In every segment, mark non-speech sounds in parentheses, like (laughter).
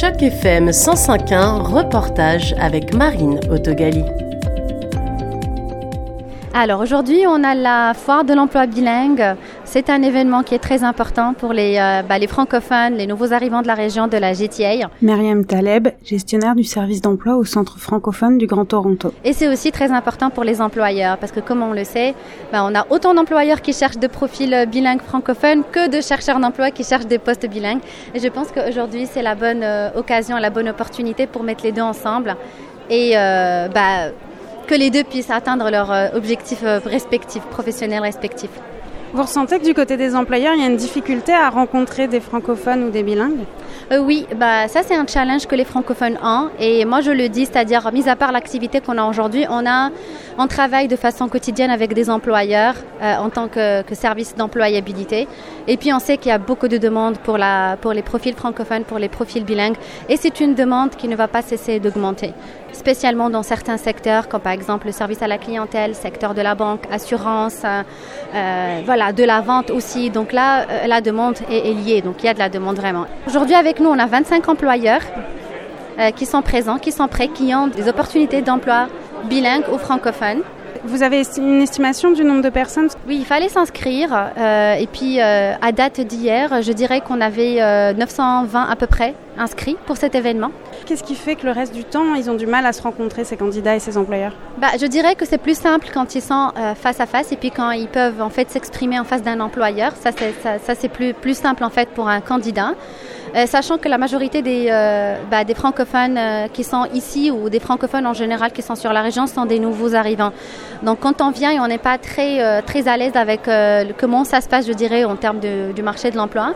Choc FM 105.1, reportage avec Marine Autogali. Alors aujourd'hui, on a la foire de l'emploi bilingue. C'est un événement qui est très important pour les, euh, bah, les francophones, les nouveaux arrivants de la région de la GTA. Myriam Taleb, gestionnaire du service d'emploi au Centre francophone du Grand Toronto. Et c'est aussi très important pour les employeurs parce que comme on le sait, bah, on a autant d'employeurs qui cherchent des profils bilingues francophones que de chercheurs d'emploi qui cherchent des postes bilingues. Et je pense qu'aujourd'hui, c'est la bonne euh, occasion, la bonne opportunité pour mettre les deux ensemble. Et euh, bah, que les deux puissent atteindre leurs objectifs respectifs, professionnels respectifs. Vous ressentez que du côté des employeurs, il y a une difficulté à rencontrer des francophones ou des bilingues euh, Oui, bah, ça c'est un challenge que les francophones ont. Et moi je le dis, c'est-à-dire, mis à part l'activité qu'on a aujourd'hui, on, on travaille de façon quotidienne avec des employeurs euh, en tant que, service d'employabilité. Et puis on sait qu'il y a beaucoup de demandes pour, la, pour les profils francophones, pour les profils bilingues. Et c'est une demande qui ne va pas cesser d'augmenter, spécialement dans certains secteurs, comme par exemple le service à la clientèle, secteur de la banque, assurance, euh, euh voilà de la vente aussi. Donc là, euh, la demande est, liée. Donc il y a de la demande vraiment. Aujourd'hui, avec nous, on a 25 employeurs euh, qui sont présents, qui sont prêts, qui ont des opportunités d'emploi bilingues ou francophones. Vous avez une estimation du nombre de personnes? Oui, il fallait s'inscrire. Euh, et puis, à date d'hier, je dirais qu'on avait 920 à peu près inscrits pour cet événement. Qu'est-ce qui fait que le reste du temps, ils ont du mal à se rencontrer, ces candidats et ces employeurs? Bah, Je dirais que c'est plus simple quand ils sont euh, face à face et puis quand ils peuvent en fait s'exprimer en face d'un employeur. Ça, c'est, ça, ça, c'est plus, plus simple en fait pour un candidat. Euh, sachant que la majorité des, euh, bah, des francophones qui sont ici ou des francophones en général qui sont sur la région sont des nouveaux arrivants. Donc quand on vient et on n'est pas très, très à l'aise avec comment ça se passe, je dirais, en termes de, du marché de l'emploi,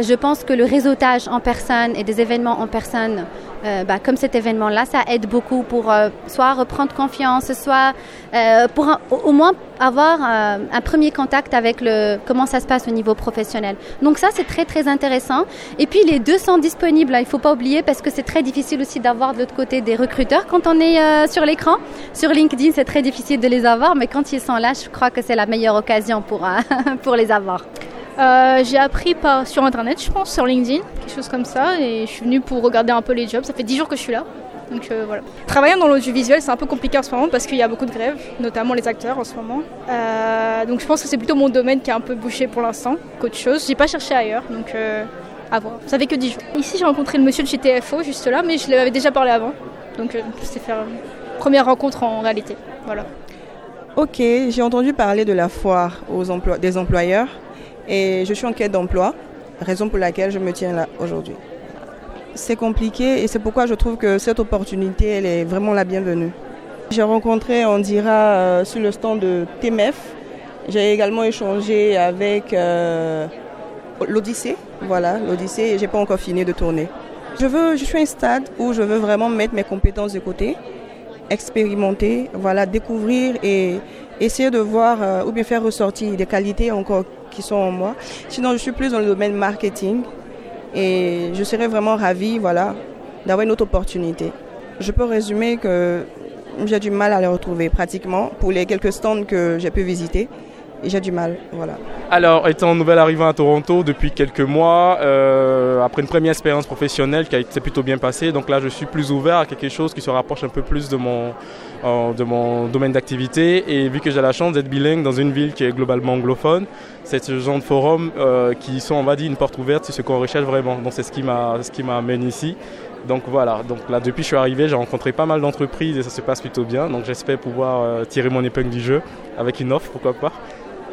je pense que le réseautage en personne et des événements en personne euh, bah, comme cet événement-là, ça aide beaucoup pour euh, soit reprendre confiance, soit euh, pour au moins avoir un premier contact avec le comment ça se passe au niveau professionnel. Donc ça, c'est très très intéressant. Et puis les deux sont disponibles. Hein, il faut pas oublier parce que c'est très difficile aussi d'avoir de l'autre côté des recruteurs quand on est sur l'écran. Sur LinkedIn, c'est très difficile de les avoir, mais quand ils sont là, je crois que c'est la meilleure occasion pour (laughs) pour les avoir. Euh, j'ai appris par, sur internet, je pense, sur LinkedIn, quelque chose comme ça, et je suis venue pour regarder un peu les jobs. Ça fait 10 jours que je suis là. Donc euh, voilà. Travaillant dans l'audiovisuel, c'est un peu compliqué en ce moment parce qu'il y a beaucoup de grèves, notamment les acteurs en ce moment. Euh, donc je pense que c'est plutôt mon domaine qui est un peu bouché pour l'instant qu'autre chose. J'ai pas cherché ailleurs, donc à voir. Ça fait que 10 jours. Ici, j'ai rencontré le monsieur de chez TFO juste là, mais je l'avais déjà parlé avant. Donc c'est faire première rencontre en réalité. Voilà. Ok, j'ai entendu parler de la foire aux emplois, des employeurs et je suis en quête d'emploi, raison pour laquelle je me tiens là aujourd'hui. C'est compliqué et c'est pourquoi je trouve que cette opportunité, elle est vraiment la bienvenue. J'ai rencontré, on dira, euh, sur le stand de TMF. J'ai également échangé avec euh, l'Odyssée. Voilà, l'Odyssée, j'ai pas encore fini de tourner. Je veux, je suis à un stade où je veux vraiment mettre mes compétences de côté, expérimenter, voilà, découvrir et essayer de voir euh, ou bien faire ressortir des qualités encore qui sont en moi. Sinon, je suis plus dans le domaine marketing et je serais vraiment ravie voilà, d'avoir une autre opportunité. Je peux résumer que j'ai du mal à les retrouver pratiquement pour les quelques stands que j'ai pu visiter j'ai du mal. Voilà. Alors, étant nouvel arrivant à Toronto depuis quelques mois, euh, après une première expérience professionnelle qui s'est plutôt bien passée, donc là je suis plus ouvert à quelque chose qui se rapproche un peu plus de mon, euh, de mon domaine d'activité. Et vu que j'ai la chance d'être bilingue dans une ville qui est globalement anglophone, c'est ce genre de forum euh, qui sont, on va dire, une porte ouverte sur ce qu'on recherche vraiment. Donc c'est ce qui m'a ce qui m'amène ici. Donc voilà, donc là depuis que je suis arrivé, j'ai rencontré pas mal d'entreprises et ça se passe plutôt bien. Donc j'espère pouvoir tirer mon épingle du jeu avec une offre, pourquoi pas.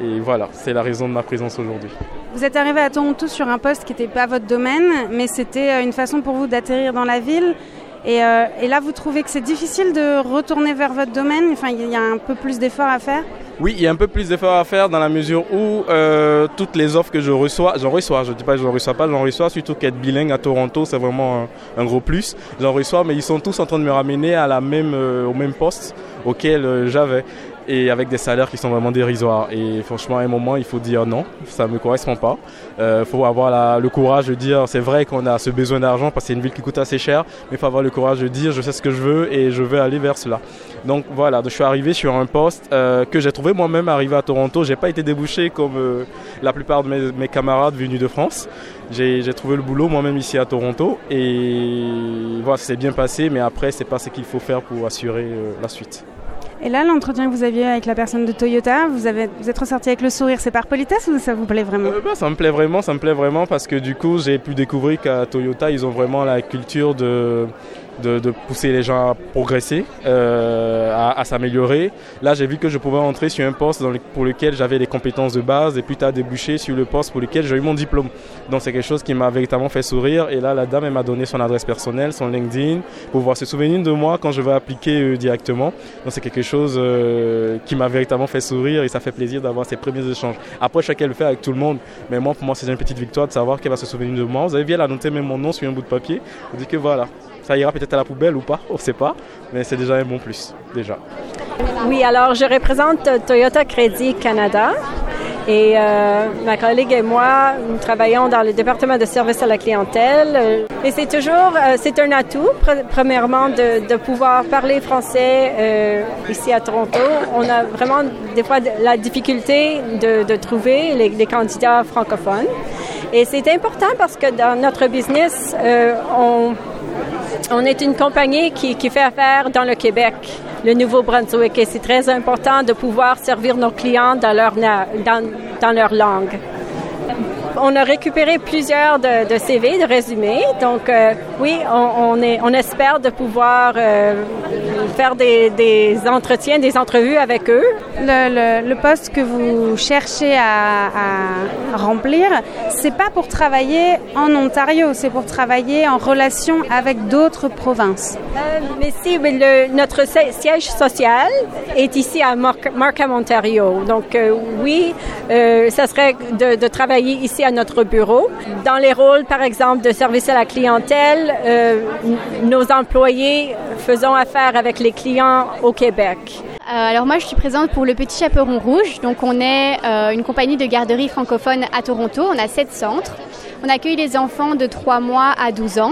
Et voilà, c'est la raison de ma présence aujourd'hui. Vous êtes arrivé à Toronto sur un poste qui n'était pas votre domaine, mais c'était euh, une façon pour vous d'atterrir dans la ville. Et, euh, et, là, vous trouvez que c'est difficile de retourner vers votre domaine? Enfin, il y a un peu plus d'efforts à faire? Oui, il y a un peu plus d'efforts à faire dans la mesure où euh, toutes les offres que je reçois, j'en reçois, je ne dis pas que je n'en reçois pas, j'en reçois, surtout qu'être bilingue à Toronto, c'est vraiment un, un, gros plus. J'en reçois, mais ils sont tous en train de me ramener à la même, au même poste auquel j'avais. Et avec des salaires qui sont vraiment dérisoires. Et franchement, à un moment, il faut dire non, ça ne me correspond pas. Il euh, faut avoir le courage de dire, c'est vrai qu'on a ce besoin d'argent parce que c'est une ville qui coûte assez cher, mais il faut avoir le courage de dire, je sais ce que je veux et je veux aller vers cela. Donc voilà, je suis arrivé sur un poste euh, que j'ai trouvé moi-même arrivé à Toronto. J'ai pas été débouché comme euh, la plupart de mes, camarades venus de France. J'ai trouvé le boulot moi-même ici à Toronto et voilà, c'est bien passé, mais après, c'est pas ce qu'il faut faire pour assurer la suite. Et là, l'entretien que vous aviez avec la personne de Toyota, vous, êtes ressorti avec le sourire. C'est par politesse ou ça vous plaît vraiment euh, bah, Ça me plaît vraiment, ça me plaît vraiment parce que du coup, j'ai pu découvrir qu'à Toyota, ils ont vraiment la culture de de, pousser les gens à progresser, euh, à, s'améliorer. Là, j'ai vu que je pouvais entrer sur un poste pour lequel j'avais les compétences de base et puis tard débouché sur le poste pour lequel j'ai eu mon diplôme. Donc, c'est quelque chose qui m'a véritablement fait sourire. Et là, la dame, elle m'a donné son adresse personnelle, son LinkedIn, pour pouvoir se souvenir de moi quand je vais appliquer euh, directement. Donc, c'est quelque chose euh, qui m'a véritablement fait sourire et ça fait plaisir d'avoir ces premiers échanges. Après, chacun le fait avec tout le monde. Mais moi, pour moi, c'est une petite victoire de savoir qu'elle va se souvenir de moi. Vous avez bien la noter même mon nom sur un bout de papier. Vous dites que voilà, ça ira peut-être à la poubelle ou pas, (laughs) on ne sait pas, mais c'est déjà un bon plus, déjà. Oui, alors je représente Toyota Crédit Canada. Et euh, ma collègue et moi, nous travaillons dans le département de service à la clientèle. Et c'est toujours, euh, c'est un atout, premièrement, de, pouvoir parler français euh, ici à Toronto. On a vraiment des fois la difficulté de, trouver les, candidats francophones. Et c'est important parce que dans notre business, on on est une compagnie qui, fait affaire dans le Québec, le Nouveau-Brunswick, et c'est très important de pouvoir servir nos clients dans leur, dans leur langue. On a récupéré plusieurs de, CV, de résumés. Donc, euh, oui, on, est, on espère de pouvoir euh, faire des, entretiens, des entrevues avec eux. Le, poste que vous cherchez à, remplir, c'est pas pour travailler en Ontario, c'est pour travailler en relation avec d'autres provinces. Euh, mais si, notre siège social est ici à Markham, Ontario. Donc, oui, ça serait de, de travailler ici à notre bureau. Dans les rôles, par exemple, de service à la clientèle, euh, nos employés faisons affaire avec les clients au Québec. Euh, alors moi, je suis présente pour le Petit Chaperon Rouge. Donc on est euh, une compagnie de garderie francophone à Toronto. On a sept centres. On accueille les enfants de 3 mois à 12 ans.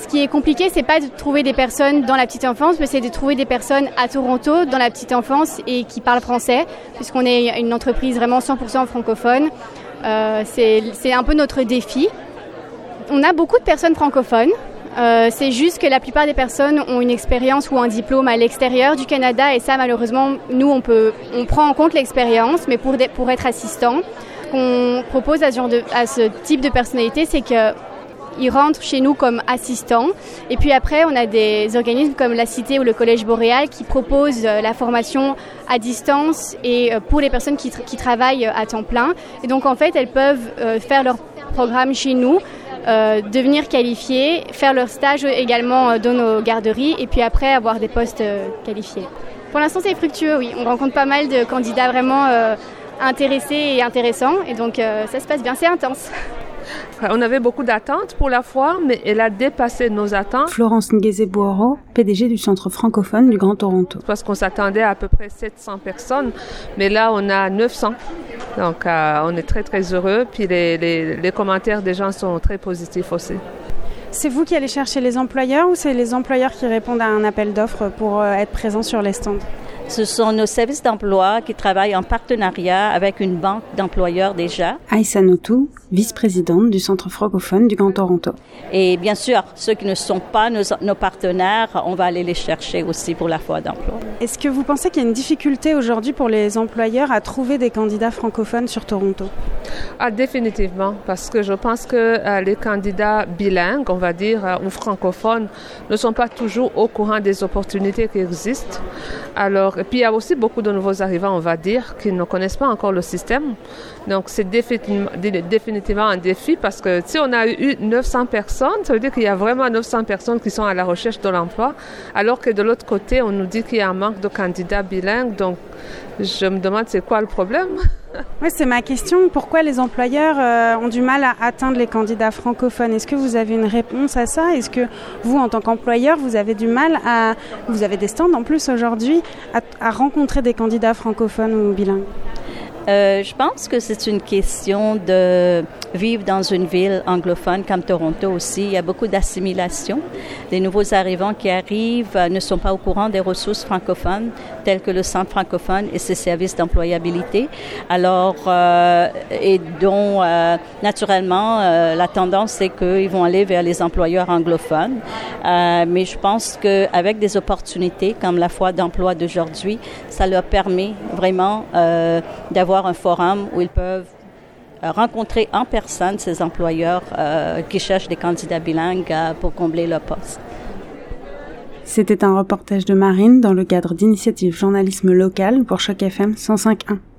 Ce qui est compliqué, c'est pas de trouver des personnes dans la petite enfance, mais c'est de trouver des personnes à Toronto dans la petite enfance et qui parlent français, puisqu'on est une entreprise vraiment 100% francophone. Euh, c'est un peu notre défi. On a beaucoup de personnes francophones. Euh, c'est juste que la plupart des personnes ont une expérience ou un diplôme à l'extérieur du Canada et ça malheureusement nous on peut on prend en compte l'expérience mais pour, pour être assistant qu'on propose à ce, type de personnalité c'est que ils rentrent chez nous comme assistants. Et puis après, on a des organismes comme la Cité ou le Collège Boréal qui proposent euh, la formation à distance et euh, pour les personnes qui, travaillent à temps plein. Et donc en fait, elles peuvent euh, faire leur programme chez nous. devenir qualifiées, faire leur stage également dans nos garderies et puis après avoir des postes qualifiés. Pour l'instant, c'est fructueux, oui. On rencontre pas mal de candidats vraiment intéressés et intéressants et donc ça se passe bien, c'est intense. (laughs) On avait beaucoup d'attentes pour la foire, mais elle a dépassé nos attentes. Florence Ngueze-Bouro, PDG du Centre francophone du Grand Toronto. Parce qu'on s'attendait à, peu près 700 personnes, mais là on a 900. Donc euh, on est très très heureux, puis les, commentaires des gens sont très positifs aussi. C'est vous qui allez chercher les employeurs ou c'est les employeurs qui répondent à un appel d'offres pour euh, être présents sur les stands? Ce sont nos services d'emploi qui travaillent en partenariat avec une banque d'employeurs déjà. Aïssa Notou, vice-présidente du Centre francophone du Grand Toronto. Et bien sûr, ceux qui ne sont pas nos, partenaires, on va aller les chercher aussi pour la foi d'emploi. Est-ce que vous pensez qu'il y a une difficulté aujourd'hui pour les employeurs à trouver des candidats francophones sur Toronto? Ah, Définitivement, parce que je pense que euh, les candidats bilingues, on va dire, euh, ou francophones, ne sont pas toujours au courant des opportunités qui existent. Alors, et puis il y a aussi beaucoup de nouveaux arrivants, on va dire, qui ne connaissent pas encore le système. Donc c'est définitivement un défi parce que si on a eu 900 personnes, ça veut dire qu'il y a vraiment 900 personnes qui sont à la recherche de l'emploi, alors que de l'autre côté, on nous dit qu'il y a un manque de candidats bilingues. Donc je me demande c'est quoi le problème? (laughs) Oui, c'est ma question. Pourquoi les employeurs euh, ont du mal à atteindre les candidats francophones? Est-ce que vous avez une réponse à ça? Est-ce que vous, en tant qu'employeur, vous avez du mal à... Vous avez des stands en plus aujourd'hui à, à rencontrer des candidats francophones ou bilingues? Euh, je pense que c'est une question de vivre dans une ville anglophone comme Toronto aussi. Il y a beaucoup d'assimilation. Les nouveaux arrivants qui arrivent euh, ne sont pas au courant des ressources francophones telles que le centre francophone et ses services d'employabilité. Alors, euh, et dont euh, naturellement euh, la tendance c'est qu'ils vont aller vers les employeurs anglophones. Mais je pense qu'avec des opportunités comme la foi d'emploi d'aujourd'hui, ça leur permet vraiment d'avoir un forum où ils peuvent rencontrer en personne ces employeurs euh, qui cherchent des candidats bilingues euh, pour combler leur poste. C'était un reportage de Marine dans le cadre d'initiative journalisme local pour Choc FM 105.1.